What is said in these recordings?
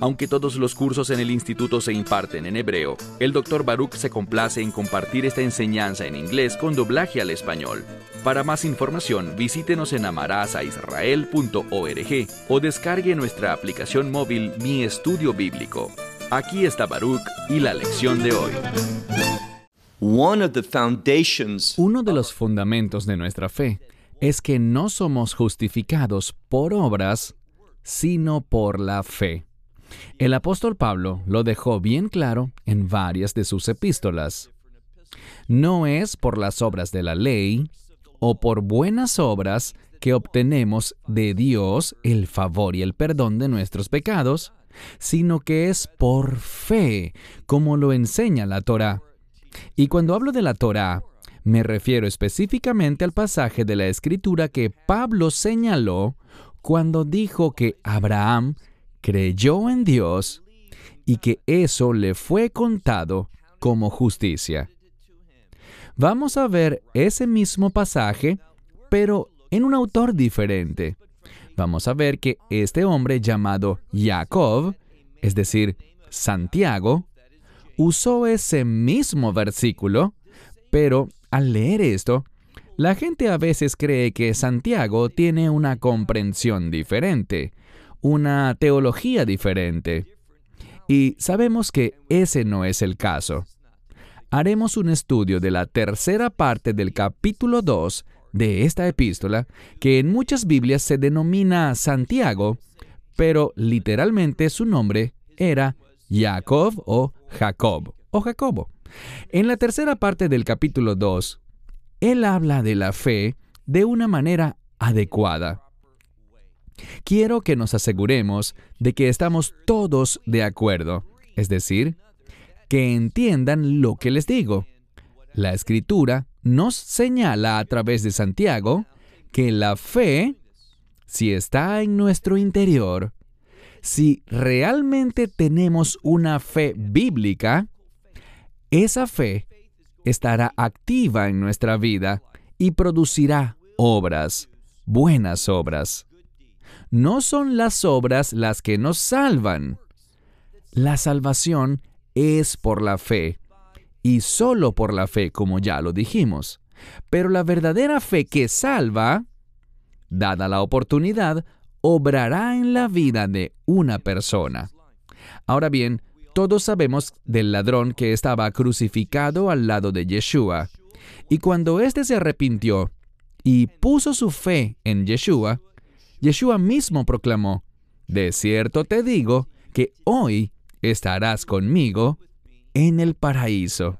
Aunque todos los cursos en el instituto se imparten en hebreo, el Dr. Baruch se complace en compartir esta enseñanza en inglés con doblaje al español. Para más información, visítenos en amarazaisrael.org o descargue nuestra aplicación móvil Mi Estudio Bíblico. Aquí está Baruch y la lección de hoy. Uno de los fundamentos de nuestra fe es que no somos justificados por obras, sino por la fe. El apóstol Pablo lo dejó bien claro en varias de sus epístolas. No es por las obras de la ley o por buenas obras que obtenemos de Dios el favor y el perdón de nuestros pecados, sino que es por fe, como lo enseña la Torah. Y cuando hablo de la Torah, me refiero específicamente al pasaje de la Escritura que Pablo señaló cuando dijo que Abraham creyó en Dios y que eso le fue contado como justicia. Vamos a ver ese mismo pasaje, pero en un autor diferente. Vamos a ver que este hombre llamado Jacob, es decir, Santiago, usó ese mismo versículo, pero al leer esto, la gente a veces cree que Santiago tiene una comprensión diferente, una teología diferente. Y sabemos que ese no es el caso. Haremos un estudio de la tercera parte del capítulo 2 de esta epístola, que en muchas Biblias se denomina Santiago, pero literalmente su nombre era Jacob o Jacob o Jacobo. En la tercera parte del capítulo 2, él habla de la fe de una manera adecuada. Quiero que nos aseguremos de que estamos todos de acuerdo, es decir, que entiendan lo que les digo. La escritura nos señala a través de Santiago que la fe, si está en nuestro interior, si realmente tenemos una fe bíblica, esa fe estará activa en nuestra vida y producirá obras, buenas obras no son las obras las que nos salvan. La salvación es por la fe, y solo por la fe, como ya lo dijimos. Pero la verdadera fe que salva, dada la oportunidad, obrará en la vida de una persona. Ahora bien, todos sabemos del ladrón que estaba crucificado al lado de Yeshua, y cuando éste se arrepintió y puso su fe en Yeshua, Yeshua mismo proclamó, De cierto te digo que hoy estarás conmigo en el paraíso.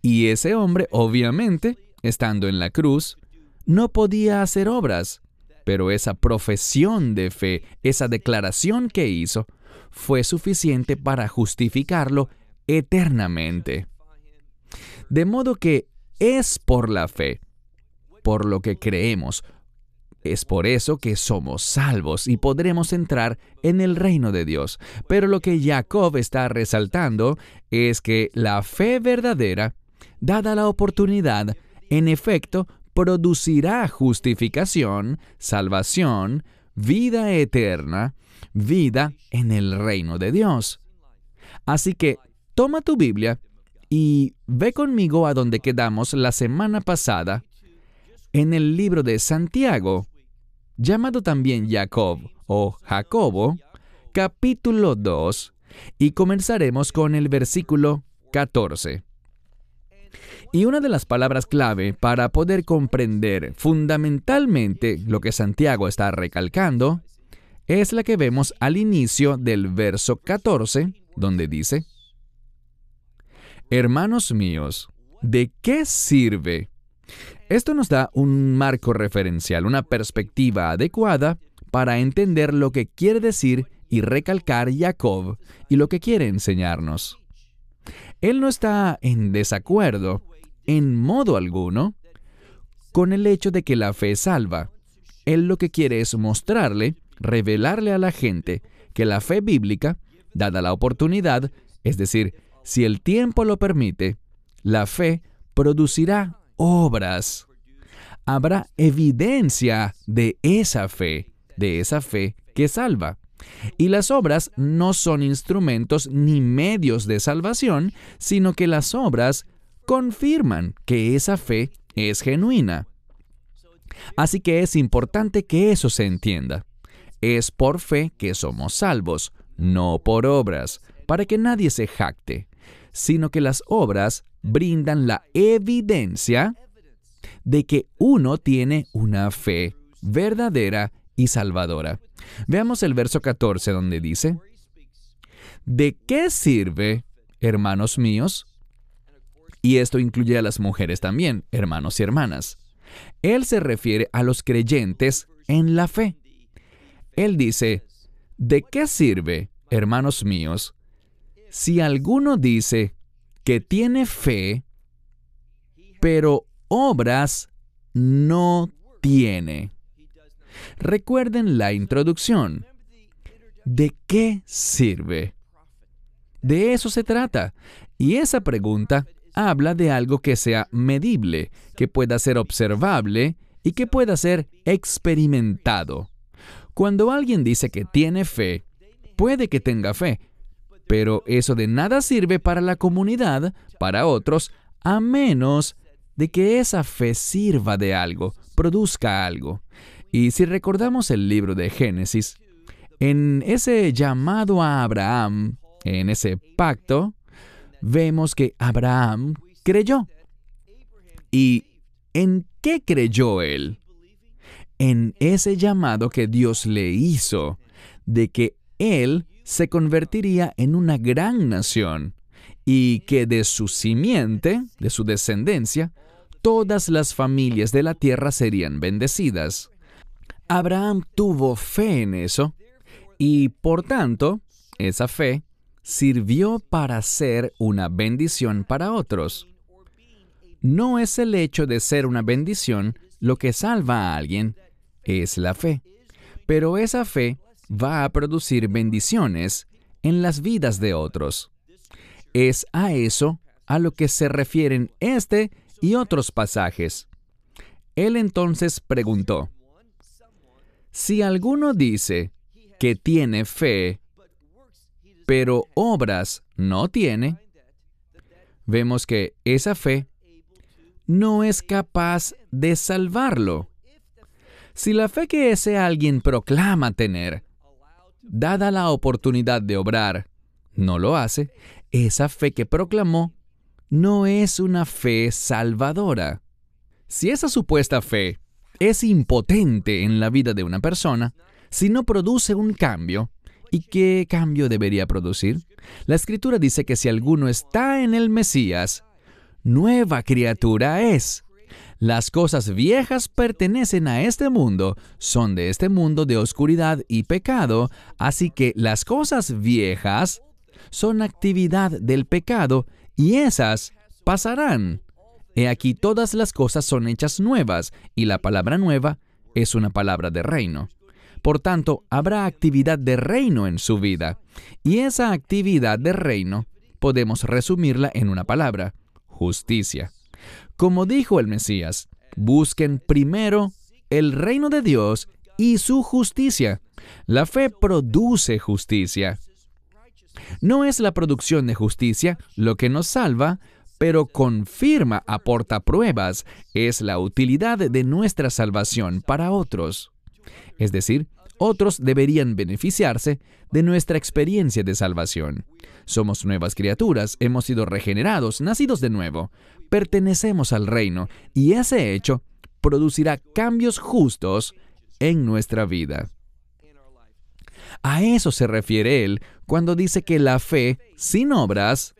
Y ese hombre, obviamente, estando en la cruz, no podía hacer obras, pero esa profesión de fe, esa declaración que hizo, fue suficiente para justificarlo eternamente. De modo que es por la fe, por lo que creemos, es por eso que somos salvos y podremos entrar en el reino de Dios. Pero lo que Jacob está resaltando es que la fe verdadera, dada la oportunidad, en efecto, producirá justificación, salvación, vida eterna, vida en el reino de Dios. Así que toma tu Biblia y ve conmigo a donde quedamos la semana pasada en el libro de Santiago, llamado también Jacob o Jacobo, capítulo 2, y comenzaremos con el versículo 14. Y una de las palabras clave para poder comprender fundamentalmente lo que Santiago está recalcando es la que vemos al inicio del verso 14, donde dice, Hermanos míos, ¿de qué sirve esto nos da un marco referencial, una perspectiva adecuada para entender lo que quiere decir y recalcar Jacob y lo que quiere enseñarnos. Él no está en desacuerdo, en modo alguno, con el hecho de que la fe salva. Él lo que quiere es mostrarle, revelarle a la gente que la fe bíblica, dada la oportunidad, es decir, si el tiempo lo permite, la fe producirá obras. Habrá evidencia de esa fe, de esa fe que salva. Y las obras no son instrumentos ni medios de salvación, sino que las obras confirman que esa fe es genuina. Así que es importante que eso se entienda. Es por fe que somos salvos, no por obras, para que nadie se jacte, sino que las obras brindan la evidencia de que uno tiene una fe verdadera y salvadora. Veamos el verso 14 donde dice, ¿de qué sirve, hermanos míos? Y esto incluye a las mujeres también, hermanos y hermanas. Él se refiere a los creyentes en la fe. Él dice, ¿de qué sirve, hermanos míos, si alguno dice que tiene fe, pero obras no tiene? Recuerden la introducción. ¿De qué sirve? De eso se trata. Y esa pregunta habla de algo que sea medible, que pueda ser observable y que pueda ser experimentado. Cuando alguien dice que tiene fe, puede que tenga fe, pero eso de nada sirve para la comunidad, para otros, a menos de que esa fe sirva de algo, produzca algo. Y si recordamos el libro de Génesis, en ese llamado a Abraham, en ese pacto, vemos que Abraham creyó. ¿Y en qué creyó él? En ese llamado que Dios le hizo de que él se convertiría en una gran nación y que de su simiente, de su descendencia, todas las familias de la tierra serían bendecidas. Abraham tuvo fe en eso y por tanto, esa fe sirvió para ser una bendición para otros. No es el hecho de ser una bendición lo que salva a alguien, es la fe. Pero esa fe va a producir bendiciones en las vidas de otros. Es a eso a lo que se refieren este y otros pasajes. Él entonces preguntó, si alguno dice que tiene fe, pero obras no tiene, vemos que esa fe no es capaz de salvarlo. Si la fe que ese alguien proclama tener, dada la oportunidad de obrar, no lo hace, esa fe que proclamó no es una fe salvadora. Si esa supuesta fe es impotente en la vida de una persona si no produce un cambio. ¿Y qué cambio debería producir? La escritura dice que si alguno está en el Mesías, nueva criatura es. Las cosas viejas pertenecen a este mundo, son de este mundo de oscuridad y pecado, así que las cosas viejas son actividad del pecado y esas pasarán. He aquí todas las cosas son hechas nuevas, y la palabra nueva es una palabra de reino. Por tanto, habrá actividad de reino en su vida, y esa actividad de reino podemos resumirla en una palabra, justicia. Como dijo el Mesías, busquen primero el reino de Dios y su justicia. La fe produce justicia. No es la producción de justicia lo que nos salva, pero confirma, aporta pruebas, es la utilidad de nuestra salvación para otros. Es decir, otros deberían beneficiarse de nuestra experiencia de salvación. Somos nuevas criaturas, hemos sido regenerados, nacidos de nuevo, pertenecemos al reino y ese hecho producirá cambios justos en nuestra vida. A eso se refiere él cuando dice que la fe sin obras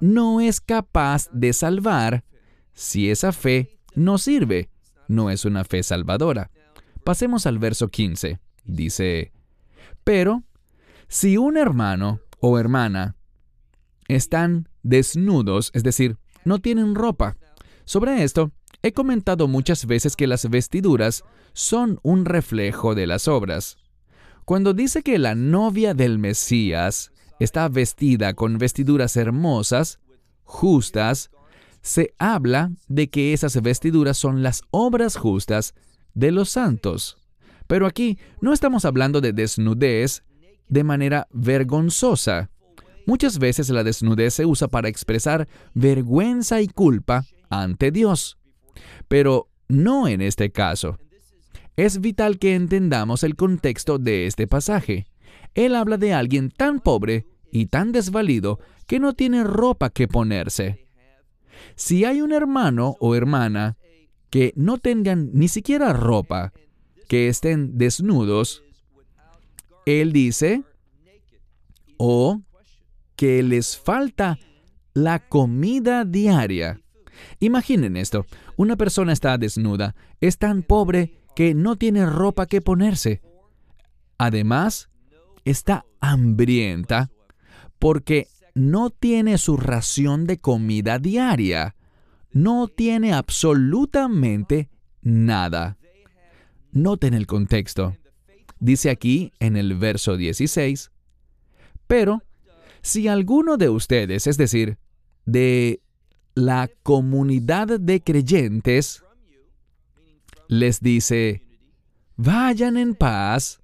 no es capaz de salvar si esa fe no sirve, no es una fe salvadora. Pasemos al verso 15. Dice, pero si un hermano o hermana están desnudos, es decir, no tienen ropa, sobre esto, He comentado muchas veces que las vestiduras son un reflejo de las obras. Cuando dice que la novia del Mesías está vestida con vestiduras hermosas, justas, se habla de que esas vestiduras son las obras justas de los santos. Pero aquí no estamos hablando de desnudez de manera vergonzosa. Muchas veces la desnudez se usa para expresar vergüenza y culpa ante Dios. Pero no en este caso. Es vital que entendamos el contexto de este pasaje. Él habla de alguien tan pobre y tan desvalido que no tiene ropa que ponerse. Si hay un hermano o hermana que no tengan ni siquiera ropa, que estén desnudos, él dice, o que les falta la comida diaria. Imaginen esto, una persona está desnuda, es tan pobre que no tiene ropa que ponerse. Además, está hambrienta porque no tiene su ración de comida diaria. No tiene absolutamente nada. Noten el contexto. Dice aquí en el verso 16, pero si alguno de ustedes, es decir, de la comunidad de creyentes, les dice, vayan en paz,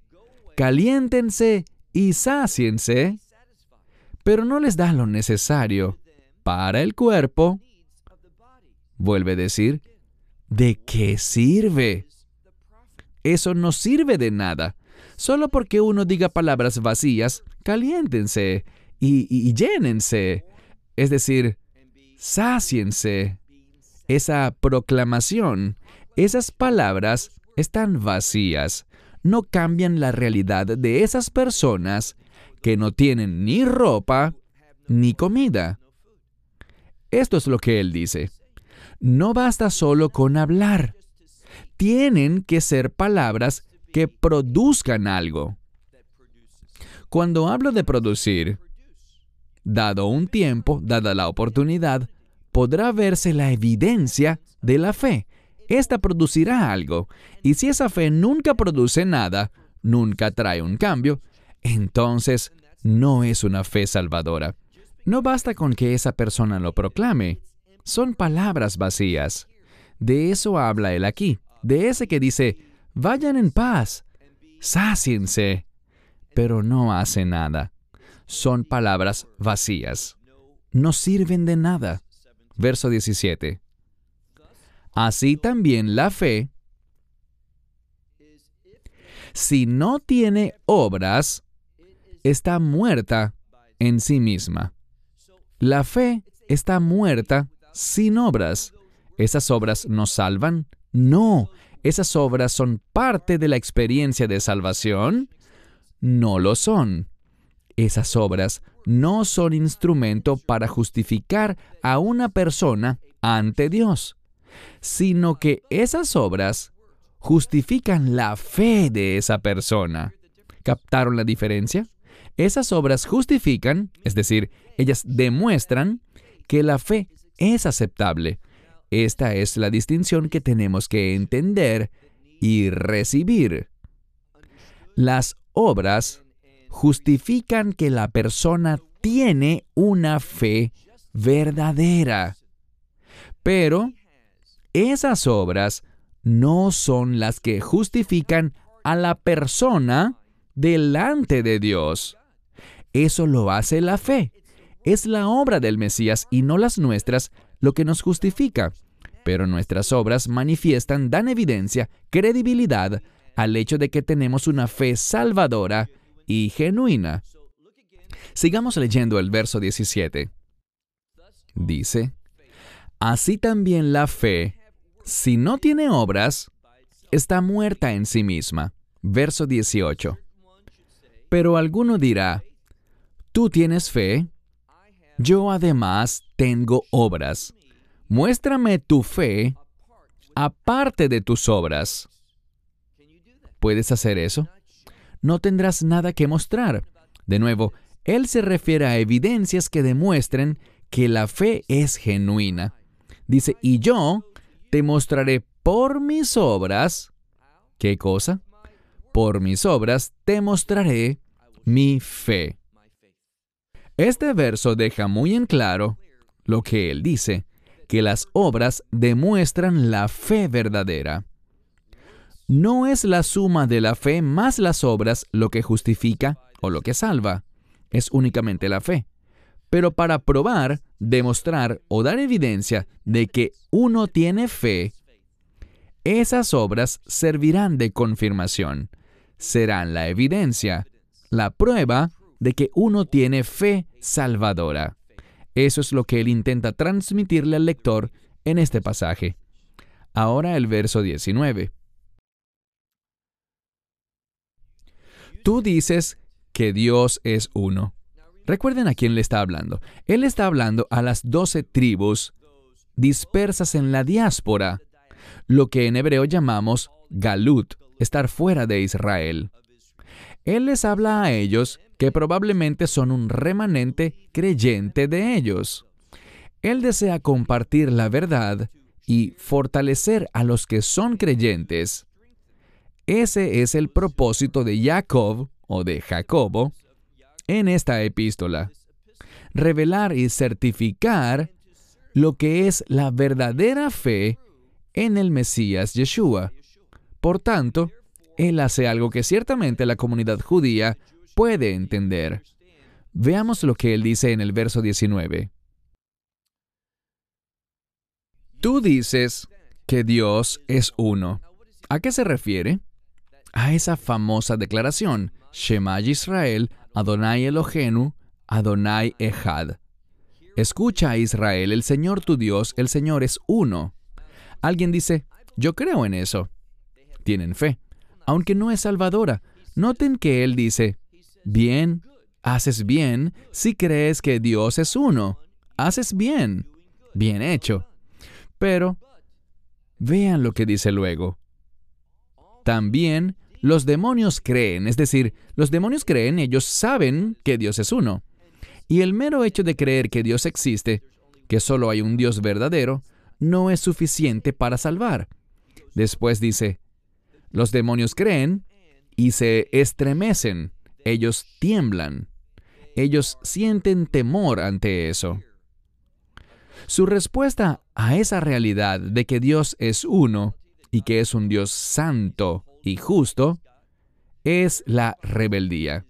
caliéntense y sáciense, pero no les da lo necesario para el cuerpo, vuelve a decir, ¿de qué sirve? Eso no sirve de nada. Solo porque uno diga palabras vacías, caliéntense y, y llénense. Es decir, sáciense. Esa proclamación, esas palabras están vacías, no cambian la realidad de esas personas que no tienen ni ropa ni comida. Esto es lo que él dice. No basta solo con hablar. Tienen que ser palabras que produzcan algo. Cuando hablo de producir, dado un tiempo, dada la oportunidad, podrá verse la evidencia de la fe. Esta producirá algo, y si esa fe nunca produce nada, nunca trae un cambio, entonces no es una fe salvadora. No basta con que esa persona lo proclame. Son palabras vacías. De eso habla él aquí, de ese que dice, vayan en paz, sáciense, pero no hace nada. Son palabras vacías. No sirven de nada. Verso 17. Así también la fe, si no tiene obras, está muerta en sí misma. La fe está muerta sin obras. ¿Esas obras nos salvan? No, esas obras son parte de la experiencia de salvación. No lo son. Esas obras no son instrumento para justificar a una persona ante Dios, sino que esas obras justifican la fe de esa persona. ¿Captaron la diferencia? Esas obras justifican, es decir, ellas demuestran que la fe es aceptable. Esta es la distinción que tenemos que entender y recibir. Las obras justifican que la persona tiene una fe verdadera. Pero esas obras no son las que justifican a la persona delante de Dios. Eso lo hace la fe. Es la obra del Mesías y no las nuestras lo que nos justifica. Pero nuestras obras manifiestan, dan evidencia, credibilidad al hecho de que tenemos una fe salvadora y genuina. Sigamos leyendo el verso 17. Dice, Así también la fe, si no tiene obras, está muerta en sí misma. Verso 18. Pero alguno dirá, Tú tienes fe, yo además tengo obras. Muéstrame tu fe aparte de tus obras. ¿Puedes hacer eso? No tendrás nada que mostrar. De nuevo, él se refiere a evidencias que demuestren que la fe es genuina. Dice, y yo te mostraré por mis obras, ¿qué cosa? Por mis obras te mostraré mi fe. Este verso deja muy en claro lo que él dice, que las obras demuestran la fe verdadera. No es la suma de la fe más las obras lo que justifica o lo que salva, es únicamente la fe. Pero para probar, demostrar o dar evidencia de que uno tiene fe, esas obras servirán de confirmación, serán la evidencia, la prueba de que uno tiene fe salvadora. Eso es lo que él intenta transmitirle al lector en este pasaje. Ahora el verso 19. Tú dices que Dios es uno. Recuerden a quién le está hablando. Él está hablando a las doce tribus dispersas en la diáspora, lo que en hebreo llamamos galut, estar fuera de Israel. Él les habla a ellos que probablemente son un remanente creyente de ellos. Él desea compartir la verdad y fortalecer a los que son creyentes. Ese es el propósito de Jacob o de Jacobo en esta epístola. Revelar y certificar lo que es la verdadera fe en el Mesías Yeshua. Por tanto, él hace algo que ciertamente la comunidad judía puede entender. Veamos lo que él dice en el verso 19. Tú dices que Dios es uno. ¿A qué se refiere? A esa famosa declaración, Shema Israel, Adonai Elohenu, Adonai Echad. Escucha a Israel, el Señor tu Dios, el Señor es uno. Alguien dice, yo creo en eso. Tienen fe, aunque no es salvadora. Noten que Él dice, bien, haces bien si crees que Dios es uno. Haces bien. Bien hecho. Pero, vean lo que dice luego. También los demonios creen, es decir, los demonios creen, ellos saben que Dios es uno. Y el mero hecho de creer que Dios existe, que solo hay un Dios verdadero, no es suficiente para salvar. Después dice, los demonios creen y se estremecen, ellos tiemblan, ellos sienten temor ante eso. Su respuesta a esa realidad de que Dios es uno y que es un Dios santo y justo es la rebeldía.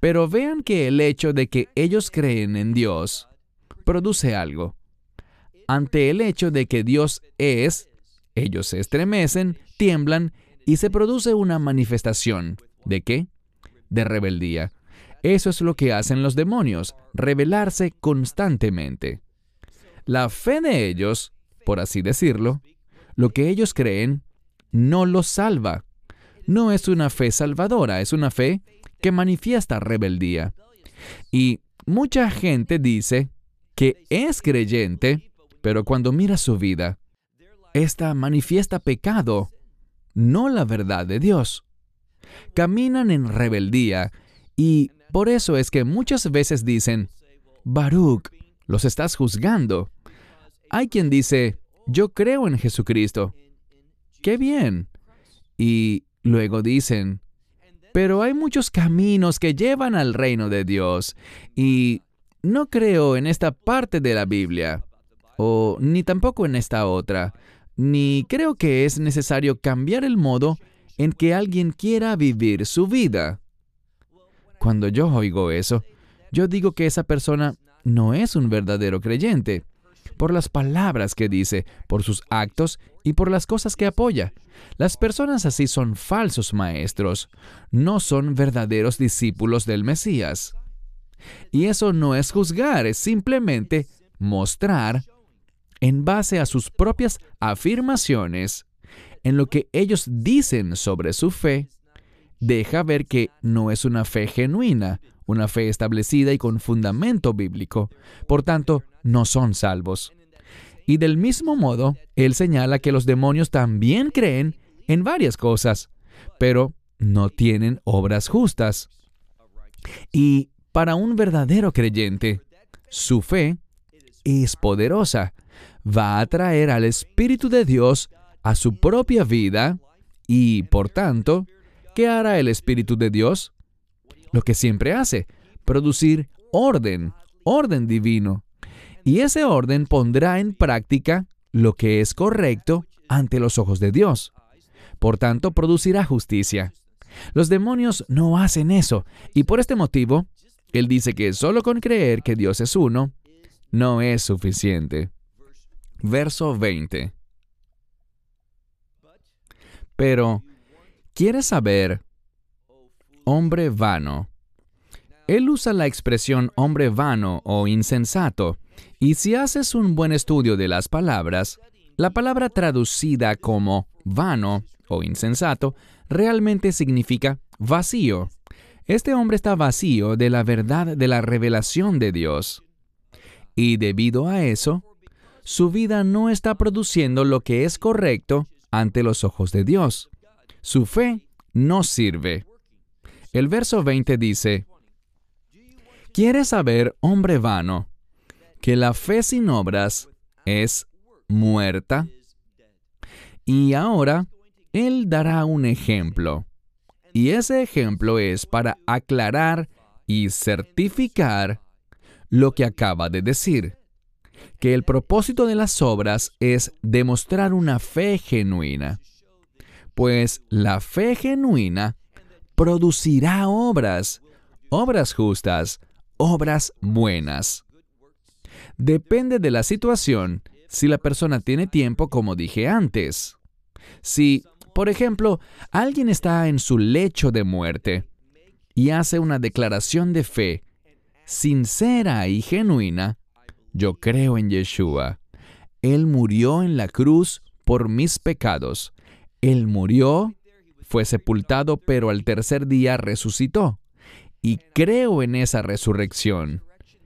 Pero vean que el hecho de que ellos creen en Dios produce algo. Ante el hecho de que Dios es, ellos se estremecen, tiemblan y se produce una manifestación. ¿De qué? De rebeldía. Eso es lo que hacen los demonios, rebelarse constantemente. La fe de ellos, por así decirlo, lo que ellos creen, no los salva. No es una fe salvadora, es una fe que manifiesta rebeldía. Y mucha gente dice que es creyente, pero cuando mira su vida, esta manifiesta pecado, no la verdad de Dios. Caminan en rebeldía y por eso es que muchas veces dicen, Baruch, los estás juzgando. Hay quien dice, yo creo en Jesucristo, qué bien. Y luego dicen, pero hay muchos caminos que llevan al reino de Dios y no creo en esta parte de la Biblia, o ni tampoco en esta otra, ni creo que es necesario cambiar el modo en que alguien quiera vivir su vida. Cuando yo oigo eso, yo digo que esa persona no es un verdadero creyente por las palabras que dice, por sus actos y por las cosas que apoya. Las personas así son falsos maestros, no son verdaderos discípulos del Mesías. Y eso no es juzgar, es simplemente mostrar, en base a sus propias afirmaciones, en lo que ellos dicen sobre su fe, deja ver que no es una fe genuina, una fe establecida y con fundamento bíblico. Por tanto, no son salvos. Y del mismo modo, él señala que los demonios también creen en varias cosas, pero no tienen obras justas. Y para un verdadero creyente, su fe es poderosa. va a traer al Espíritu de Dios a su propia vida y, por tanto, ¿qué hará el Espíritu de Dios? Lo que siempre hace, producir orden, orden divino. Y ese orden pondrá en práctica lo que es correcto ante los ojos de Dios. Por tanto, producirá justicia. Los demonios no hacen eso, y por este motivo, Él dice que solo con creer que Dios es uno, no es suficiente. Verso 20. Pero, ¿quieres saber, hombre vano? Él usa la expresión hombre vano o insensato, y si haces un buen estudio de las palabras, la palabra traducida como vano o insensato realmente significa vacío. Este hombre está vacío de la verdad de la revelación de Dios. Y debido a eso, su vida no está produciendo lo que es correcto ante los ojos de Dios. Su fe no sirve. El verso 20 dice, ¿Quieres saber, hombre vano, que la fe sin obras es muerta? Y ahora, Él dará un ejemplo. Y ese ejemplo es para aclarar y certificar lo que acaba de decir que el propósito de las obras es demostrar una fe genuina, pues la fe genuina producirá obras, obras justas, obras buenas. Depende de la situación si la persona tiene tiempo, como dije antes. Si, por ejemplo, alguien está en su lecho de muerte y hace una declaración de fe sincera y genuina, yo creo en Yeshua. Él murió en la cruz por mis pecados. Él murió, fue sepultado, pero al tercer día resucitó. Y creo en esa resurrección,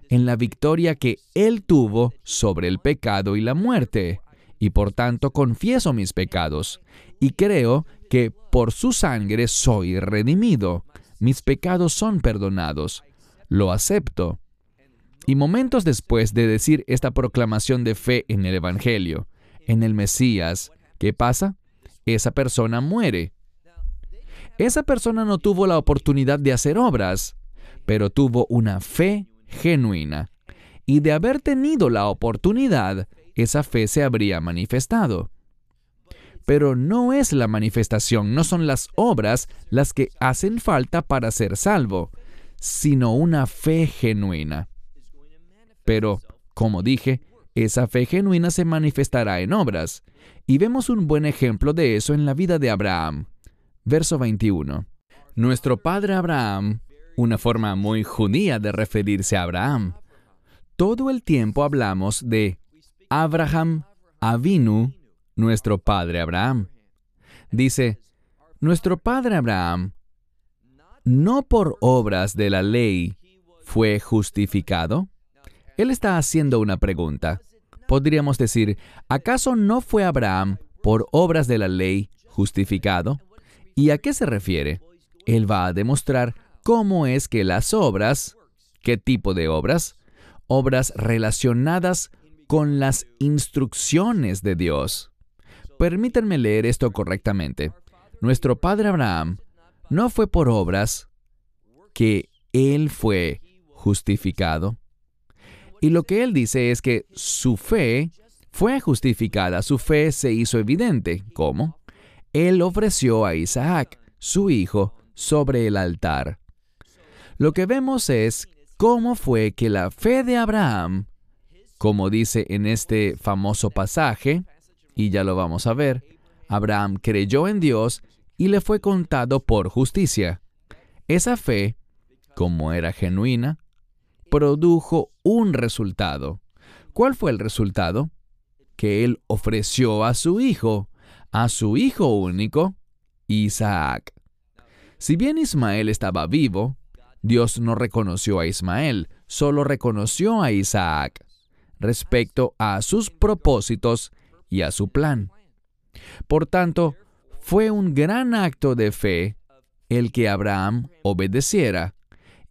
en la victoria que Él tuvo sobre el pecado y la muerte. Y por tanto confieso mis pecados. Y creo que por su sangre soy redimido. Mis pecados son perdonados. Lo acepto y momentos después de decir esta proclamación de fe en el Evangelio, en el Mesías, ¿qué pasa? Esa persona muere. Esa persona no tuvo la oportunidad de hacer obras, pero tuvo una fe genuina. Y de haber tenido la oportunidad, esa fe se habría manifestado. Pero no es la manifestación, no son las obras las que hacen falta para ser salvo, sino una fe genuina. Pero, como dije, esa fe genuina se manifestará en obras, y vemos un buen ejemplo de eso en la vida de Abraham. Verso 21. Nuestro padre Abraham, una forma muy judía de referirse a Abraham. Todo el tiempo hablamos de Abraham Avinu, nuestro padre Abraham. Dice, nuestro padre Abraham, no por obras de la ley, fue justificado, él está haciendo una pregunta. Podríamos decir, ¿acaso no fue Abraham por obras de la ley justificado? ¿Y a qué se refiere? Él va a demostrar cómo es que las obras, ¿qué tipo de obras? Obras relacionadas con las instrucciones de Dios. Permítanme leer esto correctamente. Nuestro padre Abraham no fue por obras que él fue justificado. Y lo que él dice es que su fe fue justificada, su fe se hizo evidente. ¿Cómo? Él ofreció a Isaac, su hijo, sobre el altar. Lo que vemos es cómo fue que la fe de Abraham, como dice en este famoso pasaje, y ya lo vamos a ver, Abraham creyó en Dios y le fue contado por justicia. Esa fe, como era genuina, produjo un resultado. ¿Cuál fue el resultado? Que él ofreció a su hijo, a su hijo único, Isaac. Si bien Ismael estaba vivo, Dios no reconoció a Ismael, solo reconoció a Isaac respecto a sus propósitos y a su plan. Por tanto, fue un gran acto de fe el que Abraham obedeciera,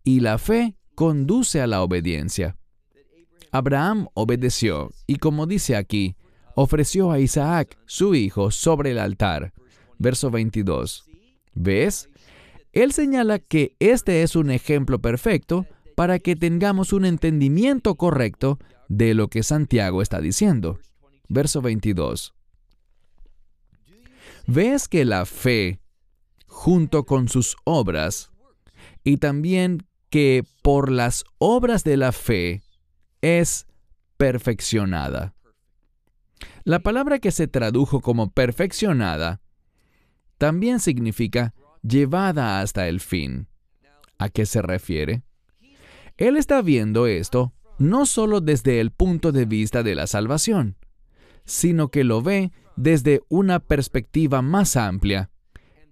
y la fe conduce a la obediencia. Abraham obedeció y como dice aquí, ofreció a Isaac, su hijo, sobre el altar. Verso 22. ¿Ves? Él señala que este es un ejemplo perfecto para que tengamos un entendimiento correcto de lo que Santiago está diciendo. Verso 22. ¿Ves que la fe, junto con sus obras, y también que por las obras de la fe es perfeccionada? La palabra que se tradujo como perfeccionada también significa llevada hasta el fin. ¿A qué se refiere? Él está viendo esto no solo desde el punto de vista de la salvación, sino que lo ve desde una perspectiva más amplia,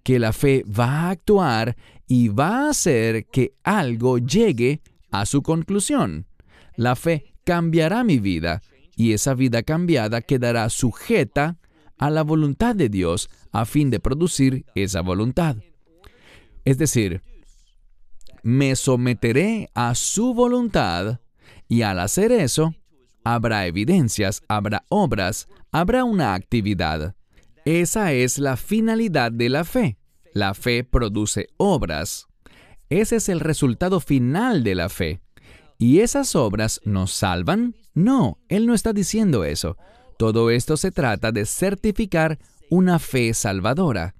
que la fe va a actuar y va a hacer que algo llegue a su conclusión. La fe cambiará mi vida y esa vida cambiada quedará sujeta a la voluntad de Dios a fin de producir esa voluntad. Es decir, me someteré a su voluntad y al hacer eso, habrá evidencias, habrá obras, habrá una actividad. Esa es la finalidad de la fe. La fe produce obras. Ese es el resultado final de la fe. ¿Y esas obras nos salvan? No, Él no está diciendo eso. Todo esto se trata de certificar una fe salvadora.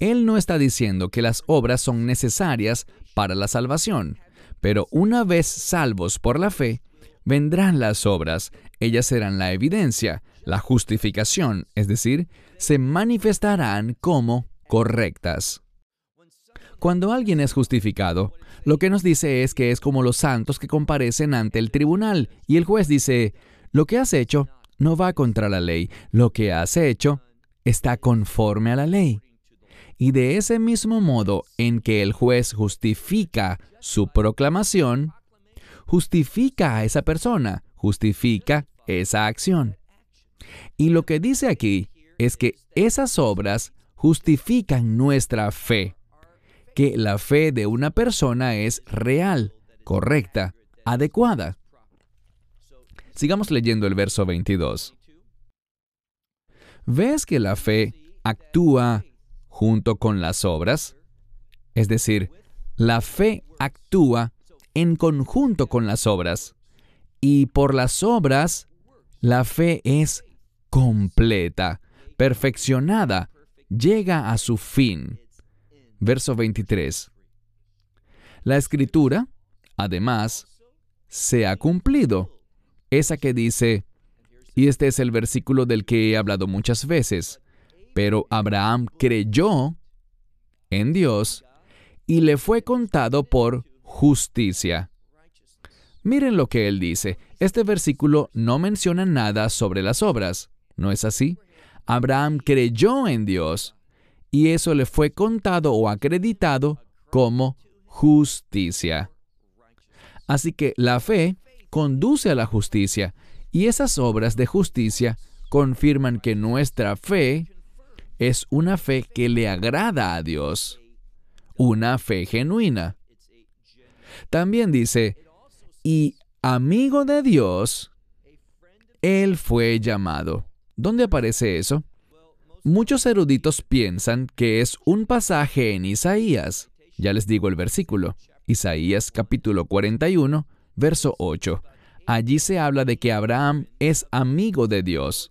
Él no está diciendo que las obras son necesarias para la salvación. Pero una vez salvos por la fe, vendrán las obras, ellas serán la evidencia, la justificación, es decir, se manifestarán como correctas. Cuando alguien es justificado, lo que nos dice es que es como los santos que comparecen ante el tribunal y el juez dice, lo que has hecho no va contra la ley, lo que has hecho está conforme a la ley. Y de ese mismo modo en que el juez justifica su proclamación, justifica a esa persona, justifica esa acción. Y lo que dice aquí es que esas obras justifican nuestra fe, que la fe de una persona es real, correcta, adecuada. Sigamos leyendo el verso 22. ¿Ves que la fe actúa junto con las obras? Es decir, la fe actúa en conjunto con las obras. Y por las obras, la fe es completa, perfeccionada, llega a su fin. Verso 23. La escritura, además, se ha cumplido. Esa que dice, y este es el versículo del que he hablado muchas veces, pero Abraham creyó en Dios y le fue contado por justicia. Miren lo que él dice. Este versículo no menciona nada sobre las obras. ¿No es así? Abraham creyó en Dios y eso le fue contado o acreditado como justicia. Así que la fe conduce a la justicia y esas obras de justicia confirman que nuestra fe es una fe que le agrada a Dios una fe genuina. También dice, y amigo de Dios, él fue llamado. ¿Dónde aparece eso? Muchos eruditos piensan que es un pasaje en Isaías. Ya les digo el versículo. Isaías capítulo 41, verso 8. Allí se habla de que Abraham es amigo de Dios.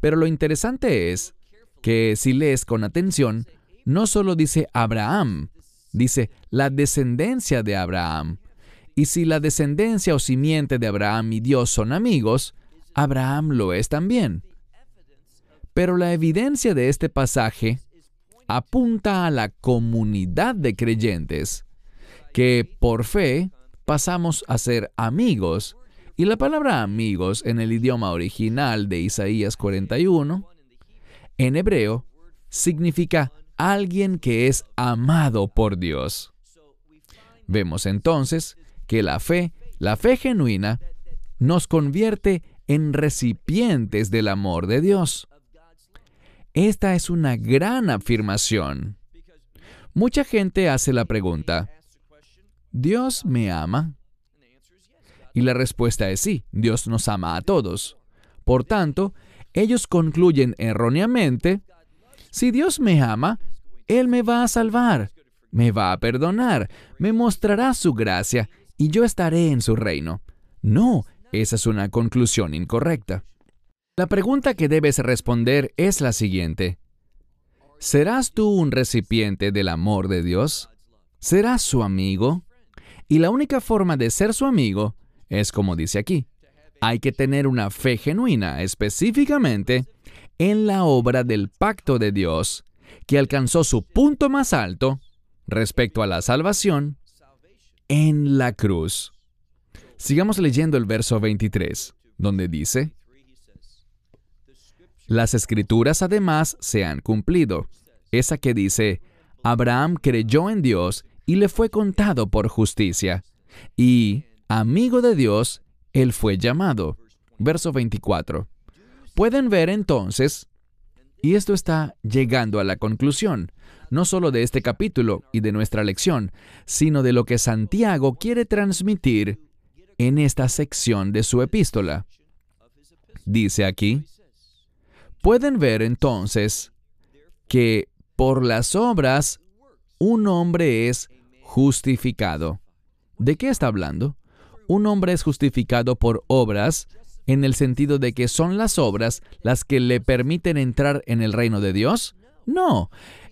Pero lo interesante es que si lees con atención, no solo dice Abraham, dice la descendencia de Abraham. Y si la descendencia o simiente de Abraham y Dios son amigos, Abraham lo es también. Pero la evidencia de este pasaje apunta a la comunidad de creyentes, que por fe pasamos a ser amigos. Y la palabra amigos en el idioma original de Isaías 41, en hebreo, significa alguien que es amado por Dios. Vemos entonces que la fe, la fe genuina, nos convierte en recipientes del amor de Dios. Esta es una gran afirmación. Mucha gente hace la pregunta, ¿Dios me ama? Y la respuesta es sí, Dios nos ama a todos. Por tanto, ellos concluyen erróneamente, si Dios me ama, Él me va a salvar, me va a perdonar, me mostrará su gracia y yo estaré en su reino. No, esa es una conclusión incorrecta. La pregunta que debes responder es la siguiente. ¿Serás tú un recipiente del amor de Dios? ¿Serás su amigo? Y la única forma de ser su amigo es como dice aquí. Hay que tener una fe genuina, específicamente en la obra del pacto de Dios, que alcanzó su punto más alto respecto a la salvación en la cruz. Sigamos leyendo el verso 23, donde dice, Las escrituras además se han cumplido. Esa que dice, Abraham creyó en Dios y le fue contado por justicia. Y amigo de Dios, él fue llamado. Verso 24. Pueden ver entonces, y esto está llegando a la conclusión, no solo de este capítulo y de nuestra lección, sino de lo que Santiago quiere transmitir en esta sección de su epístola. Dice aquí, pueden ver entonces que por las obras un hombre es justificado. ¿De qué está hablando? Un hombre es justificado por obras en el sentido de que son las obras las que le permiten entrar en el reino de Dios? No,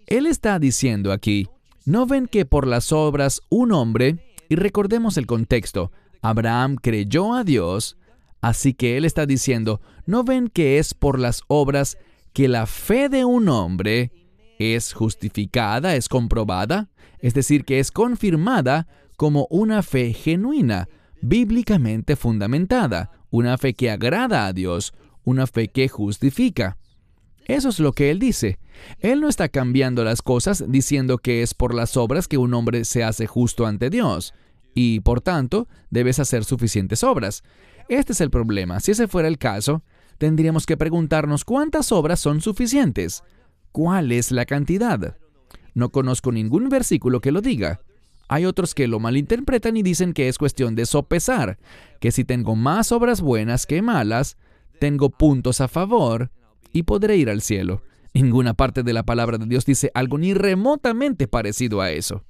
él está diciendo aquí, ¿no ven que por las obras un hombre, y recordemos el contexto, Abraham creyó a Dios, así que él está diciendo, ¿no ven que es por las obras que la fe de un hombre es justificada, es comprobada? Es decir, que es confirmada como una fe genuina, bíblicamente fundamentada, una fe que agrada a Dios, una fe que justifica. Eso es lo que él dice. Él no está cambiando las cosas diciendo que es por las obras que un hombre se hace justo ante Dios, y por tanto debes hacer suficientes obras. Este es el problema. Si ese fuera el caso, tendríamos que preguntarnos cuántas obras son suficientes. ¿Cuál es la cantidad? No conozco ningún versículo que lo diga. Hay otros que lo malinterpretan y dicen que es cuestión de sopesar, que si tengo más obras buenas que malas, tengo puntos a favor y podré ir al cielo. Ninguna parte de la palabra de Dios dice algo ni remotamente parecido a eso.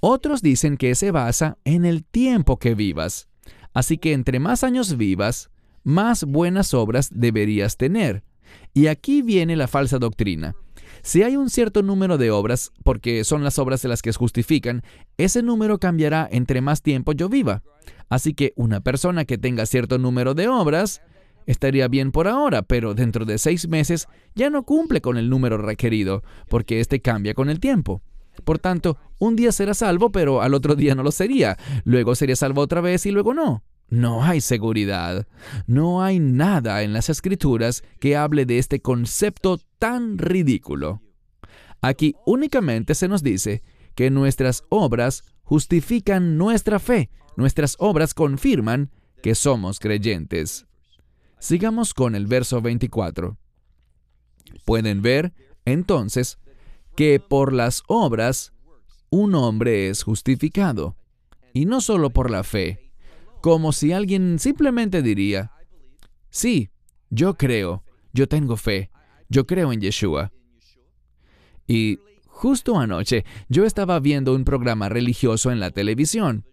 Otros dicen que se basa en el tiempo que vivas. Así que entre más años vivas, más buenas obras deberías tener. Y aquí viene la falsa doctrina. Si hay un cierto número de obras, porque son las obras de las que justifican, ese número cambiará entre más tiempo yo viva. Así que una persona que tenga cierto número de obras estaría bien por ahora, pero dentro de seis meses ya no cumple con el número requerido, porque éste cambia con el tiempo. Por tanto, un día será salvo, pero al otro día no lo sería. Luego sería salvo otra vez y luego no. No hay seguridad. No hay nada en las escrituras que hable de este concepto tan ridículo. Aquí únicamente se nos dice que nuestras obras justifican nuestra fe. Nuestras obras confirman que somos creyentes. Sigamos con el verso 24. Pueden ver, entonces, que por las obras un hombre es justificado, y no solo por la fe, como si alguien simplemente diría, sí, yo creo, yo tengo fe, yo creo en Yeshua. Y justo anoche yo estaba viendo un programa religioso en la televisión,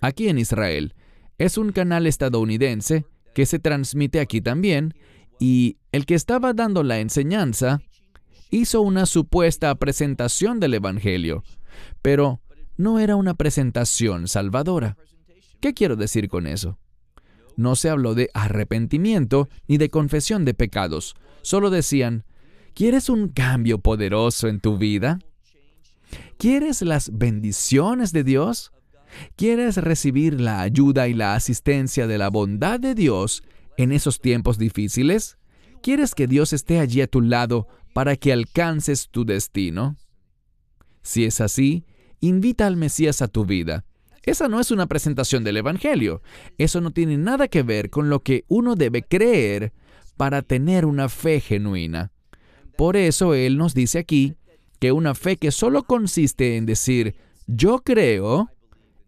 aquí en Israel. Es un canal estadounidense que se transmite aquí también, y el que estaba dando la enseñanza hizo una supuesta presentación del Evangelio, pero no era una presentación salvadora. ¿Qué quiero decir con eso? No se habló de arrepentimiento ni de confesión de pecados. Solo decían, ¿quieres un cambio poderoso en tu vida? ¿Quieres las bendiciones de Dios? ¿Quieres recibir la ayuda y la asistencia de la bondad de Dios en esos tiempos difíciles? ¿Quieres que Dios esté allí a tu lado para que alcances tu destino? Si es así, invita al Mesías a tu vida esa no es una presentación del Evangelio. Eso no tiene nada que ver con lo que uno debe creer para tener una fe genuina. Por eso Él nos dice aquí que una fe que solo consiste en decir yo creo,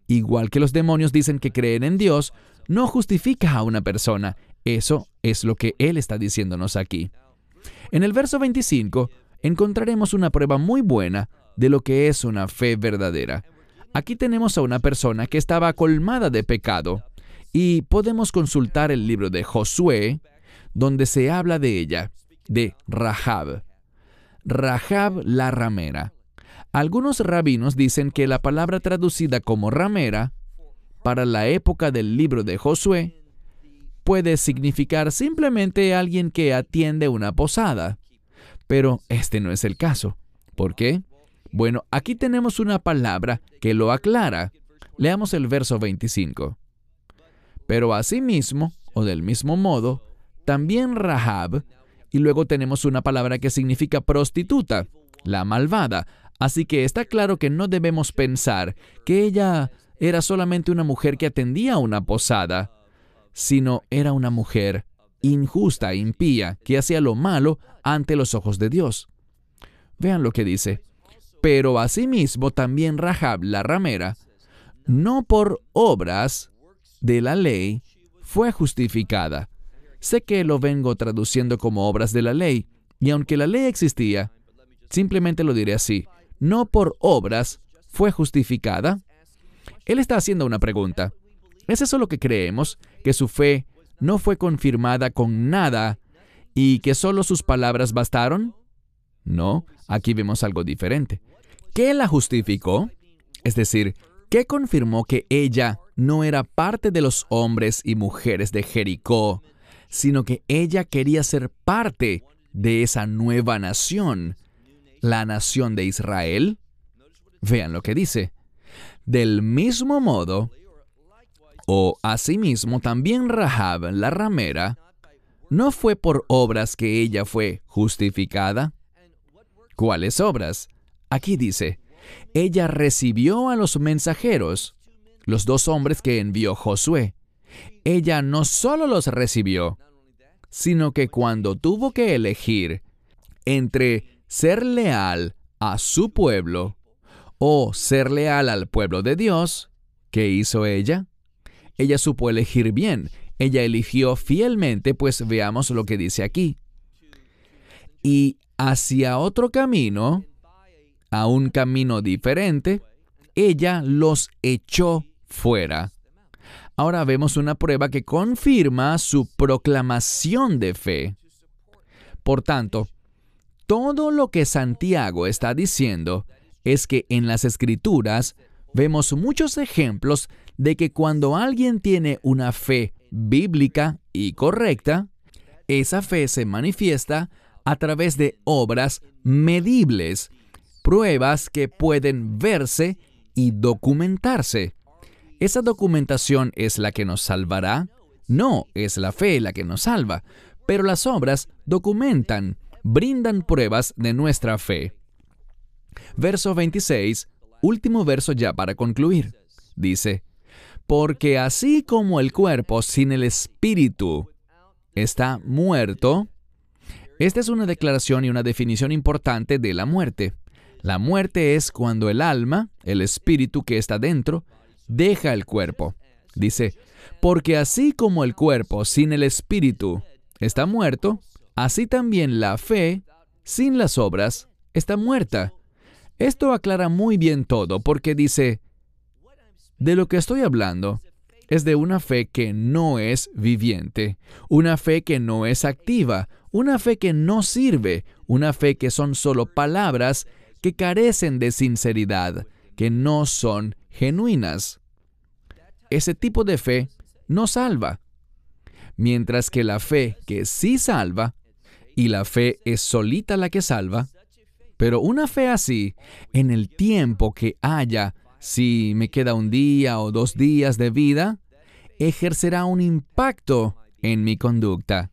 igual que los demonios dicen que creen en Dios, no justifica a una persona. Eso es lo que Él está diciéndonos aquí. En el verso 25 encontraremos una prueba muy buena de lo que es una fe verdadera. Aquí tenemos a una persona que estaba colmada de pecado y podemos consultar el libro de Josué, donde se habla de ella, de Rahab. Rahab la ramera. Algunos rabinos dicen que la palabra traducida como ramera para la época del libro de Josué puede significar simplemente alguien que atiende una posada. Pero este no es el caso. ¿Por qué? Bueno, aquí tenemos una palabra que lo aclara. Leamos el verso 25. Pero asimismo, o del mismo modo, también Rahab, y luego tenemos una palabra que significa prostituta, la malvada. Así que está claro que no debemos pensar que ella era solamente una mujer que atendía una posada, sino era una mujer injusta, impía, que hacía lo malo ante los ojos de Dios. Vean lo que dice pero asimismo también Rahab la ramera, no por obras de la ley, fue justificada. Sé que lo vengo traduciendo como obras de la ley, y aunque la ley existía, simplemente lo diré así, no por obras fue justificada. Él está haciendo una pregunta. ¿Es eso lo que creemos? ¿Que su fe no fue confirmada con nada y que solo sus palabras bastaron? No, aquí vemos algo diferente. ¿Qué la justificó? Es decir, ¿qué confirmó que ella no era parte de los hombres y mujeres de Jericó, sino que ella quería ser parte de esa nueva nación, la nación de Israel? Vean lo que dice. Del mismo modo, o asimismo también Rahab, la ramera, ¿no fue por obras que ella fue justificada? ¿Cuáles obras? Aquí dice, ella recibió a los mensajeros, los dos hombres que envió Josué. Ella no solo los recibió, sino que cuando tuvo que elegir entre ser leal a su pueblo o ser leal al pueblo de Dios, ¿qué hizo ella? Ella supo elegir bien, ella eligió fielmente, pues veamos lo que dice aquí. Y hacia otro camino, a un camino diferente, ella los echó fuera. Ahora vemos una prueba que confirma su proclamación de fe. Por tanto, todo lo que Santiago está diciendo es que en las escrituras vemos muchos ejemplos de que cuando alguien tiene una fe bíblica y correcta, esa fe se manifiesta a través de obras medibles pruebas que pueden verse y documentarse. ¿Esa documentación es la que nos salvará? No, es la fe la que nos salva, pero las obras documentan, brindan pruebas de nuestra fe. Verso 26, último verso ya para concluir. Dice, porque así como el cuerpo sin el espíritu está muerto, esta es una declaración y una definición importante de la muerte. La muerte es cuando el alma, el espíritu que está dentro, deja el cuerpo. Dice, porque así como el cuerpo sin el espíritu está muerto, así también la fe sin las obras está muerta. Esto aclara muy bien todo porque dice, de lo que estoy hablando es de una fe que no es viviente, una fe que no es activa, una fe que no sirve, una fe que son solo palabras que carecen de sinceridad, que no son genuinas. Ese tipo de fe no salva, mientras que la fe que sí salva, y la fe es solita la que salva, pero una fe así, en el tiempo que haya, si me queda un día o dos días de vida, ejercerá un impacto en mi conducta.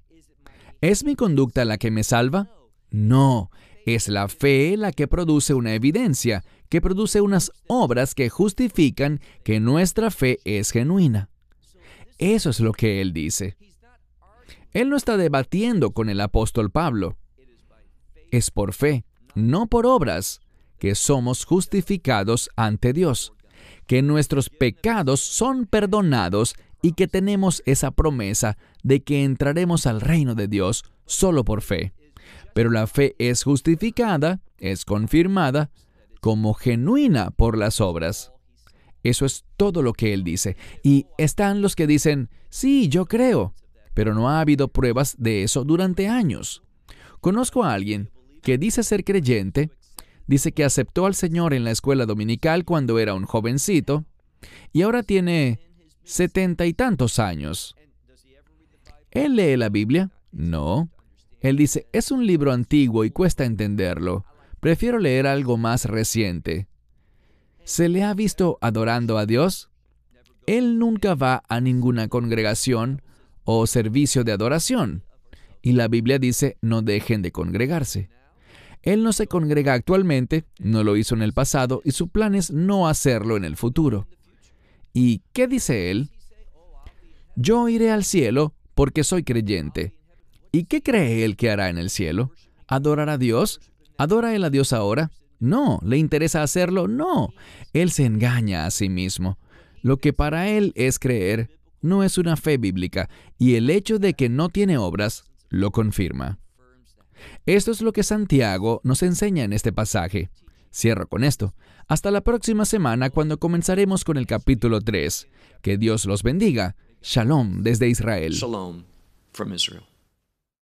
¿Es mi conducta la que me salva? No, es la fe la que produce una evidencia, que produce unas obras que justifican que nuestra fe es genuina. Eso es lo que él dice. Él no está debatiendo con el apóstol Pablo. Es por fe, no por obras, que somos justificados ante Dios, que nuestros pecados son perdonados y que tenemos esa promesa de que entraremos al reino de Dios solo por fe. Pero la fe es justificada, es confirmada como genuina por las obras. Eso es todo lo que él dice. Y están los que dicen, sí, yo creo, pero no ha habido pruebas de eso durante años. Conozco a alguien que dice ser creyente, dice que aceptó al Señor en la escuela dominical cuando era un jovencito, y ahora tiene setenta y tantos años. ¿Él lee la Biblia? No. Él dice, es un libro antiguo y cuesta entenderlo. Prefiero leer algo más reciente. ¿Se le ha visto adorando a Dios? Él nunca va a ninguna congregación o servicio de adoración. Y la Biblia dice, no dejen de congregarse. Él no se congrega actualmente, no lo hizo en el pasado y su plan es no hacerlo en el futuro. ¿Y qué dice él? Yo iré al cielo porque soy creyente. ¿Y qué cree él que hará en el cielo? ¿Adorar a Dios? ¿Adora él a Dios ahora? No. ¿Le interesa hacerlo? No. Él se engaña a sí mismo. Lo que para él es creer no es una fe bíblica y el hecho de que no tiene obras lo confirma. Esto es lo que Santiago nos enseña en este pasaje. Cierro con esto. Hasta la próxima semana cuando comenzaremos con el capítulo 3. Que Dios los bendiga. Shalom desde Israel. Shalom from Israel.